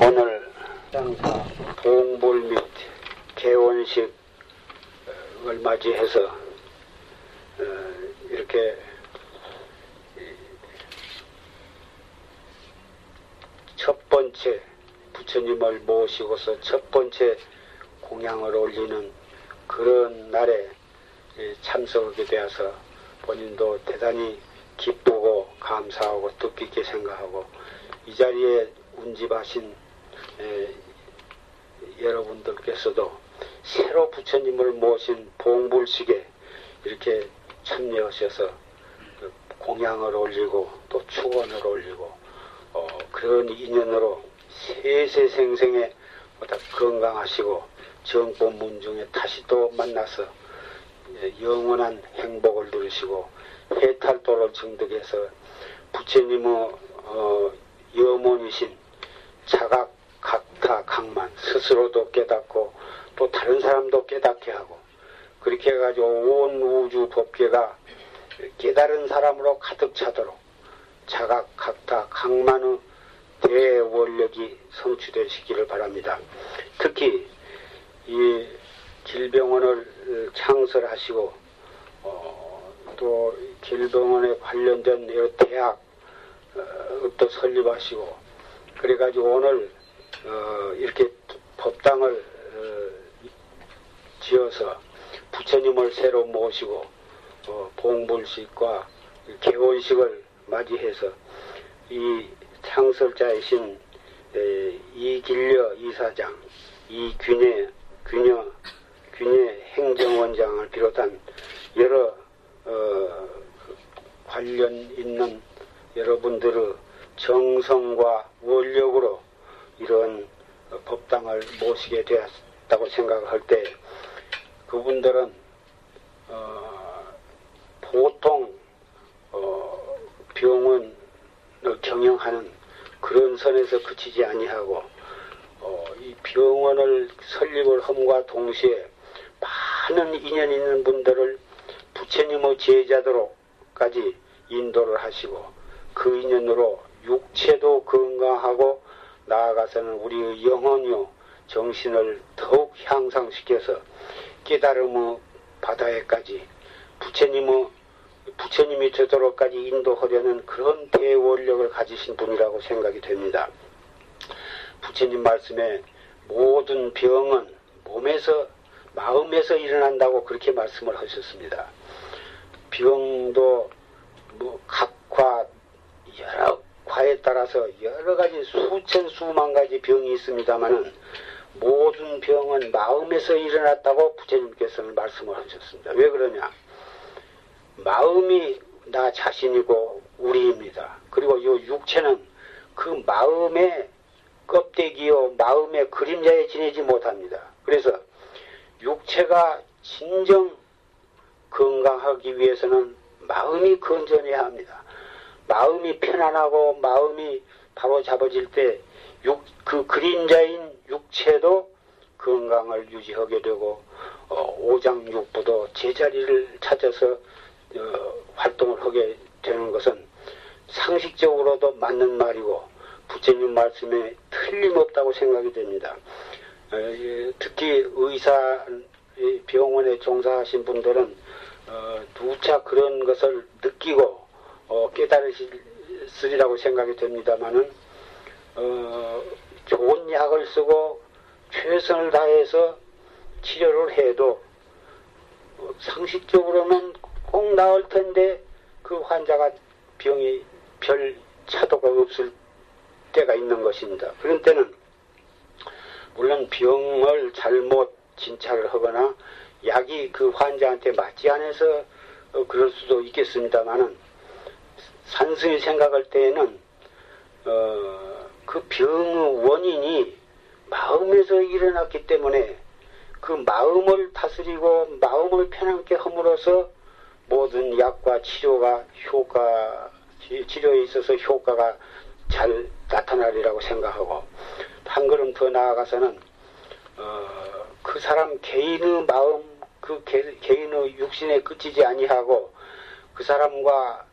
오늘 장사 봉불 및 개원식을 맞이해서 어, 이렇게 첫 번째 부처님을 모시고서 첫 번째 공양을 올리는 그런 날에 참석하게 되어서 본인도 대단히 기쁘고 감사하고 뜻깊게 생각하고 이 자리에 운집하신 여러분들께서도 새로 부처님을 모신 봉불식에 이렇게 참여하셔서 그 공양을 올리고 또 축원을 올리고 어, 그런 인연으로 세세생생에 건강하시고 정법문 중에 다시 또 만나서 영원한 행복을 누리시고 해탈도를 증득해서 부처님의 어, 염원이신 자각, 각타, 각만 스스로도 깨닫고 또 다른 사람도 깨닫게 하고 그렇게 해가지고 온 우주 법계가 깨달은 사람으로 가득 차도록 자각, 각타, 각만의 대원력이 성취되시기를 바랍니다. 특히 이 길병원을 창설하시고 어, 또 길병원에 관련된 대학 또 설립하시고 그래가지고 오늘 어, 이렇게 법당을 어, 지어서 부처님을 새로 모시고 어, 봉불식과 개원식을 맞이해서 이 창설자이신 에, 이길려 이사장, 이균여, 균여, 균여 행정원장을 비롯한 여러 어, 관련 있는 여러분들의 정성과 원력으로 이런 법당을 모시게 되었다고 생각할 때 그분들은 어, 보통 어, 병원을 경영하는 그런 선에서 그치지 아니하고 어, 이 병원을 설립을 함과 동시에 많은 인연 있는 분들을 부처님의 제자도로까지 인도를 하시고 그 인연으로 육체도 건강하고 나아가서는 우리의 영혼요 정신을 더욱 향상시켜서 깨달음의 바다에까지 부처님의 부처님이 되도록까지 인도하려는 그런 대원력을 가지신 분이라고 생각이 됩니다. 부처님 말씀에 모든 병은 몸에서 마음에서 일어난다고 그렇게 말씀을 하셨습니다. 병도 뭐 각과 여러 과에 따라서 여러 가지 수천 수만 가지 병이 있습니다만은 모든 병은 마음에서 일어났다고 부처님께서는 말씀을 하셨습니다. 왜 그러냐? 마음이 나 자신이고 우리입니다. 그리고 이 육체는 그 마음의 껍데기요 마음의 그림자에 지내지 못합니다. 그래서 육체가 진정 건강하기 위해서는 마음이 건전해야 합니다. 마음이 편안하고 마음이 바로 잡아질 때 육, 그 그림자인 육체도 건강을 유지하게 되고 어, 오장육부도 제자리를 찾아서 어, 활동을 하게 되는 것은 상식적으로도 맞는 말이고 부처님 말씀에 틀림없다고 생각이 됩니다. 어, 특히 의사 병원에 종사하신 분들은 어, 누차 그런 것을 느끼고 어, 깨달으시리라고 생각이 됩니다만은 어, 좋은 약을 쓰고 최선을 다해서 치료를 해도 상식적으로는 꼭 나을 텐데 그 환자가 병이 별 차도가 없을 때가 있는 것입니다. 그런 때는 물론 병을 잘못 진찰을 하거나 약이 그 환자한테 맞지 않아서 어, 그럴 수도 있겠습니다만은 산승이 생각할 때에는 어, 그 병의 원인이 마음에서 일어났기 때문에 그 마음을 다스리고 마음을 편안케 함으로써 모든 약과 치료가 효과 치료에 있어서 효과가 잘 나타나리라고 생각하고 한 걸음 더 나아가서는 어, 그 사람 개인의 마음 그 개, 개인의 육신에 그치지 아니하고 그 사람과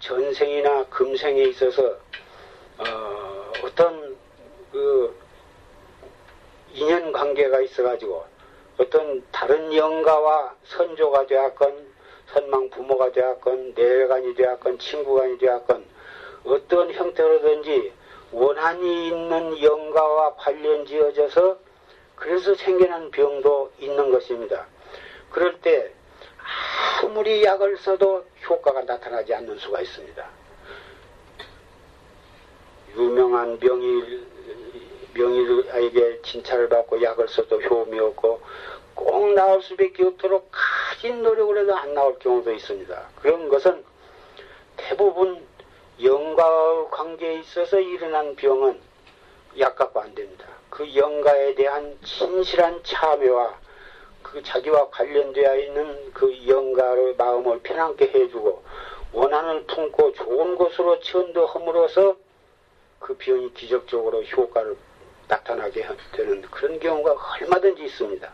전생이나 금생에 있어서 어, 어떤 그 인연 관계가 있어가지고 어떤 다른 영가와 선조가 되었건 선망 부모가 되었건 내외관이 되었건 친구간이 되었건 어떤 형태로든지 원한이 있는 영가와 관련 지어져서 그래서 생겨난 병도 있는 것입니다. 그럴 때 아무리 약을 써도 효과가 나타나지 않는 수가 있습니다. 유명한 명의 명의에게 진찰을 받고 약을 써도 효험이 없고 꼭 나올 수밖에 없도록 가진 노력을 해도 안 나올 경우도 있습니다. 그런 것은 대부분 영가의 관계에 있어서 일어난 병은 약 갖고 안 됩니다. 그 영가에 대한 진실한 참여와 그 자기와 관련되어 있는 그 영가의 마음을 편안케 해주고 원한을 품고 좋은 곳으로 천도함으로써 그 병이 기적적으로 효과를 나타나게 되는 그런 경우가 얼마든지 있습니다.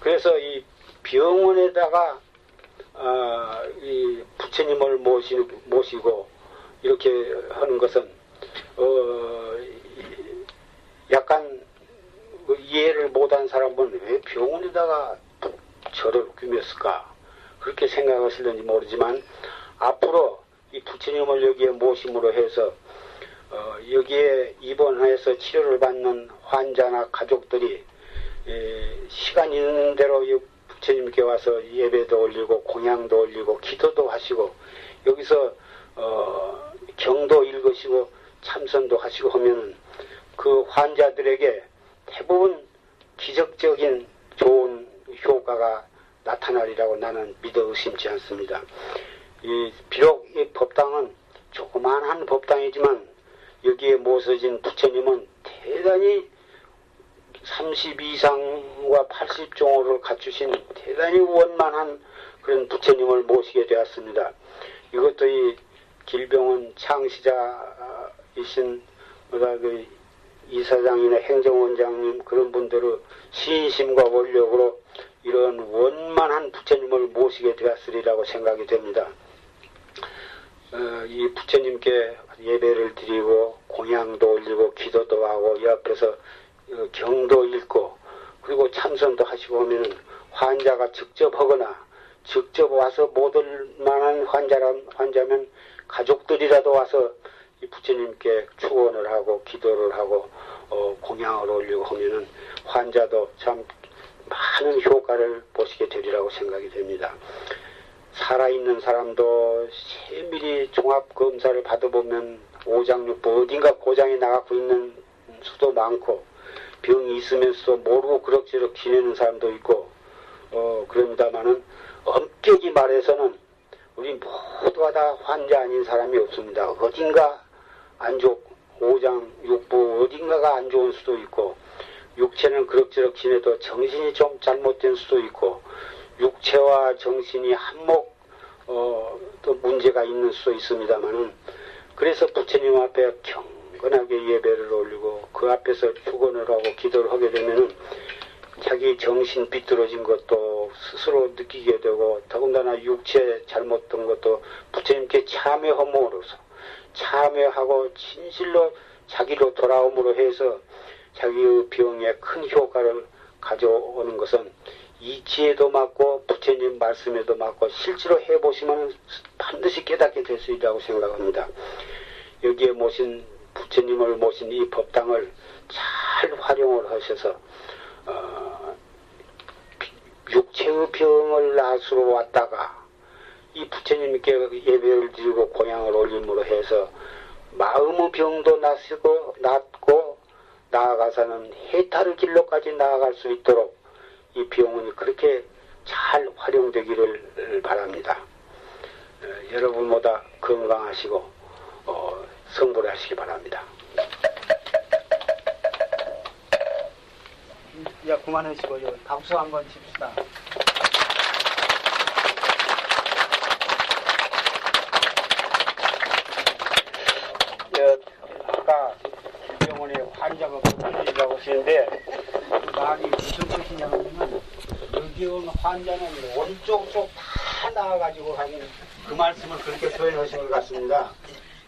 그래서 이 병원에다가 어, 이 부처님을 모시, 모시고 이렇게 하는 것은 어, 약간 못한 사람은 왜 병원에다가 절을 꾸몄을까? 그렇게 생각하실는지 모르지만 앞으로 이 부처님을 여기에 모심으로 해서 어, 여기에 입원해서 치료를 받는 환자나 가족들이 에, 시간 있는 대로 부처님께 와서 예배도 올리고 공양도 올리고 기도도 하시고 여기서 어, 경도 읽으시고 참선도 하시고 하면은 그 환자들에게 대부분 기적적인 좋은 효과가 나타나리라고 나는 믿어 의심치 않습니다. 이, 비록 이 법당은 조그만한 법당이지만 여기에 모서진 부처님은 대단히 30 이상과 80종호를 갖추신 대단히 원만한 그런 부처님을 모시게 되었습니다. 이것도 이 길병원 창시자이신 그 이사장이나 행정원장님 그런 분들의 신심과 원력으로 이런 원만한 부처님을 모시게 되었으리라고 생각이 됩니다. 어, 이 부처님께 예배를 드리고 공양도 올리고 기도도 하고 옆에서 어, 경도 읽고 그리고 참선도 하시고 하면은 환자가 직접 하거나 직접 와서 못 올 만한 환자라, 환자면 가족들이라도 와서 이 부처님께 축원을 하고 기도를 하고 어, 공양을 올리고 하면은 환자도 참 많은 효과를 보시게 되리라고 생각이 됩니다. 살아있는 사람도 세밀히 종합검사를 받아보면 오장육부 어딘가 고장이 나가고 있는 수도 많고 병이 있으면서도 모르고 그럭저럭 지내는 사람도 있고 어 그럽니다마는 엄격히 말해서는 우리 모두가 다 환자 아닌 사람이 없습니다. 어딘가 안 좋고 오장 육부 어딘가가 안 좋은 수도 있고 육체는 그럭저럭 지내도 정신이 좀 잘못된 수도 있고 육체와 정신이 한몫 어, 또 문제가 있는 수도 있습니다만은 그래서 부처님 앞에 경건하게 예배를 올리고 그 앞에서 축원을 하고 기도를 하게 되면은 자기 정신 비뚤어진 것도 스스로 느끼게 되고 더군다나 육체 잘못된 것도 부처님께 참여함으로써 참여하고 진실로 자기로 돌아옴으로 해서 자기의 병에 큰 효과를 가져오는 것은 이치에도 맞고 부처님 말씀에도 맞고 실제로 해보시면 반드시 깨닫게 될 수 있다고 생각합니다. 여기에 모신 부처님을 모신 이 법당을 잘 활용을 하셔서 어, 육체의 병을 나수로 왔다가 이 부처님께 예배를 드리고 공양을 올림으로 해서 마음의 병도 나시고 낫고 나아가서는 해탈의 길로까지 나아갈 수 있도록 이 병원이 그렇게 잘 활용되기를 바랍니다. 어, 여러분보다 건강하시고 어, 성불 하시기 바랍니다. 야 그만하시고 박수 한번 칩시다. 아까 병원에 환자가 불편이라고 하시는데 그 말이 무슨 뜻이냐면 여기 온 환자는 오른쪽 쪽 다 나와가지고 하긴 그 말씀을 그렇게 표현하신 것 같습니다.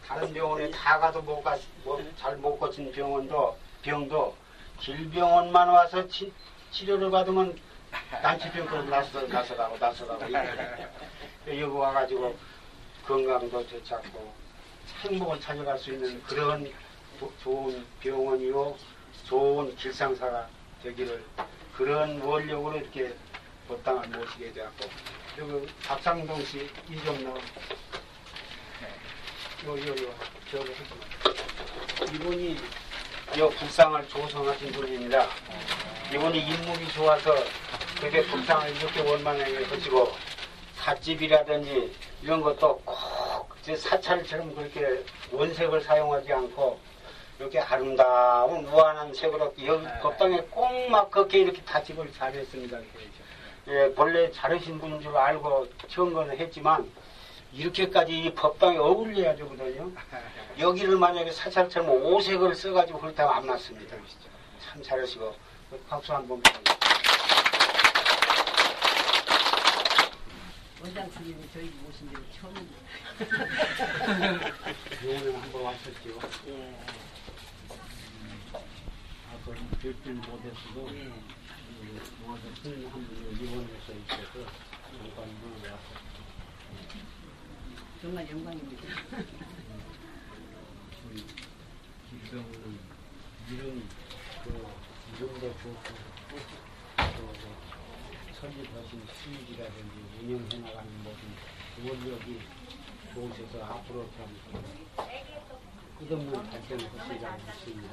다른 병원에 다 가도 못 가, 뭐, 잘못 고친 병원도, 병도 질병원만 와서 치, 치료를 받으면 난치병도 나서 나서라고 나서라고 여기 와가지고 건강도 되찾고 행복을 찾아갈 수 있는 그런 도- 좋은 병원이요 좋은 길상사가 되기를 그런 원력으로 이렇게 법당을 모시게 되었고 그리고 박상동 씨이좀 넣어 요요요 저거. 이분이 요 불상을 조성하신 분입니다. 이분이 인물이 좋아서 그게 불상을 이렇게 원만하게 하시고 삿집이라든지 이런 것도 꼭제 사찰처럼 그렇게 원색을 사용하지 않고 이렇게 아름다운 무한한 색으로 여기 법당에 꼭 막 그렇게 이렇게 다집을 잘했습니다. 예, 본래 잘하신 분인 줄 알고 처음 거는 했지만 이렇게까지 이 법당에 어울려야 되거든요. 여기를 만약에 사찰처럼 오색을 써가지고 그렇다면 안 맞습니다. 참 잘하시고 박수 한번 부탁드립니다. 원장 스님이 저희 모신 지 처음입니다. 병원에 한번 왔었죠. 예. 아까 뵙질 못했어도 예. 스님 한 분이 입원해서 있어서 잠깐 와서 정말 영광입니다. 우리 길병은 이런 그 이름도 좋고 또 설립하신 수익이라든지 운영해 나가는 모든 원력이 좋으셔서 앞으로 참 끝없는 발전을 하시리라고 믿습니다.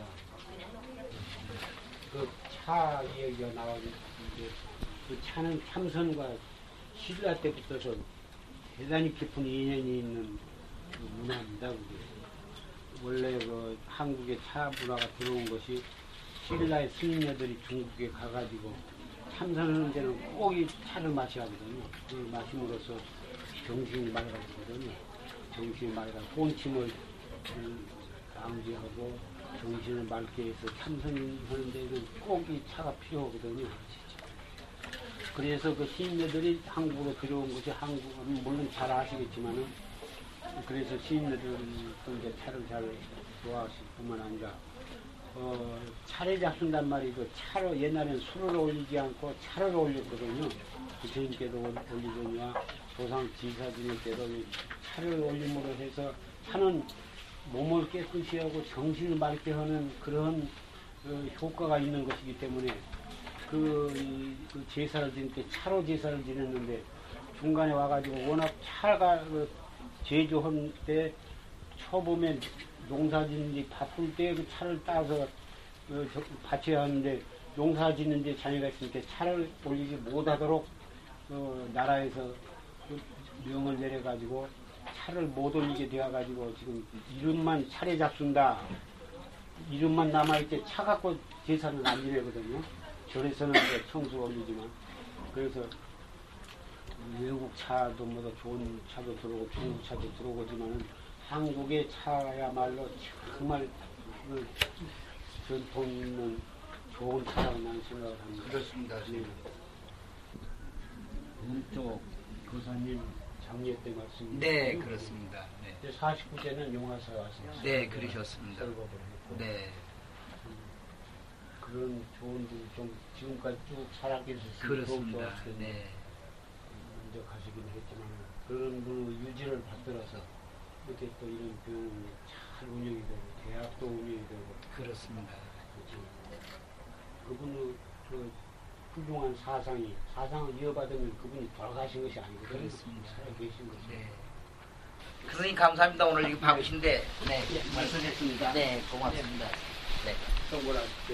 그 차 이야기가 나왔는데 그 차는 참선과 신라 때부터서 대단히 깊은 인연이 있는 그 문화입니다. 그게. 원래 그 한국의 차 문화가 들어온 것이 신라의 스님녀들이 중국에 가가지고 참선하는 데는 꼭 이 차를 마셔야 하거든요. 그걸 마심으로써 정신이 맑아지거든요. 정신이 맑아 혼침을 음, 방지하고 정신을 맑게 해서 참선하는 데는 꼭이 차가 필요하거든요. 그래서 그 시인네들이 한국으로 들어온 것이 한국은 물론 잘 아시겠지만은 그래서 시인네들도 이제 차를 잘 좋아하실 뿐만 아니라 어, 차를 잡순단 말이고 차로 옛날엔 술을 올리지 않고 차를 올렸거든요. 부처님께도 올- 올리더니와 조상 이 차를 올림으로 해서 차는 몸을 깨끗이 하고 정신을 맑게 하는 그런 그 효과가 있는 것이기 때문에 그, 이- 그 제사를 지낼 때 차로 제사를 지냈는데 중간에 와가지고 워낙 차가 그 제조할 때 초봄에 농사 짓는지 바쁠 때 그 차를 따서 그 저- 바쳐야 하는데 농사 짓는데 자녀가 있으니까 차를 올리지 못하도록 그 나라에서 그 명을 내려가지고 차를 못 올리게 되어가지고 지금 이름만 차례 잡순다 이름만 남아있게 차 갖고 제사는 안 지내거든요. 절에서는 이제 청수 올리지만 그래서 외국 차도 뭐다 좋은 차도 들어오고 중국 차도 들어오지만은 한국의 차야말로 정말 그 전통 있는 좋은 차라고 나는 생각을 합니다. 그렇습니다. 네. 문쪽 교사님 장례 때 말씀. 네, 그렇습니다. 네, 49세는 용화사에 왔어요. 네, 그러셨습니다. 설법을 했고. 네, 그런 좋은 분이 좀 지금까지 쭉 살아계셨으면 그렇습니다. 네, 먼저 가시긴 했지만 그런 분의 유지를 받들어서 이렇게 또 이런 병원이 잘 운영이 되고 대학도 운영이 되고 그렇습니다. 그분의 그 훌륭한 사상이 사상을 이어받으면 그분이 돌아가신 것이 아니거든요. 그렇습니다. 살아계신 것이. 네. 교수님 감사합니다. 오늘 이거 바쁘신데, 네, 말씀했습니다. 네, 고맙습니다. 네. 또 뭐라 저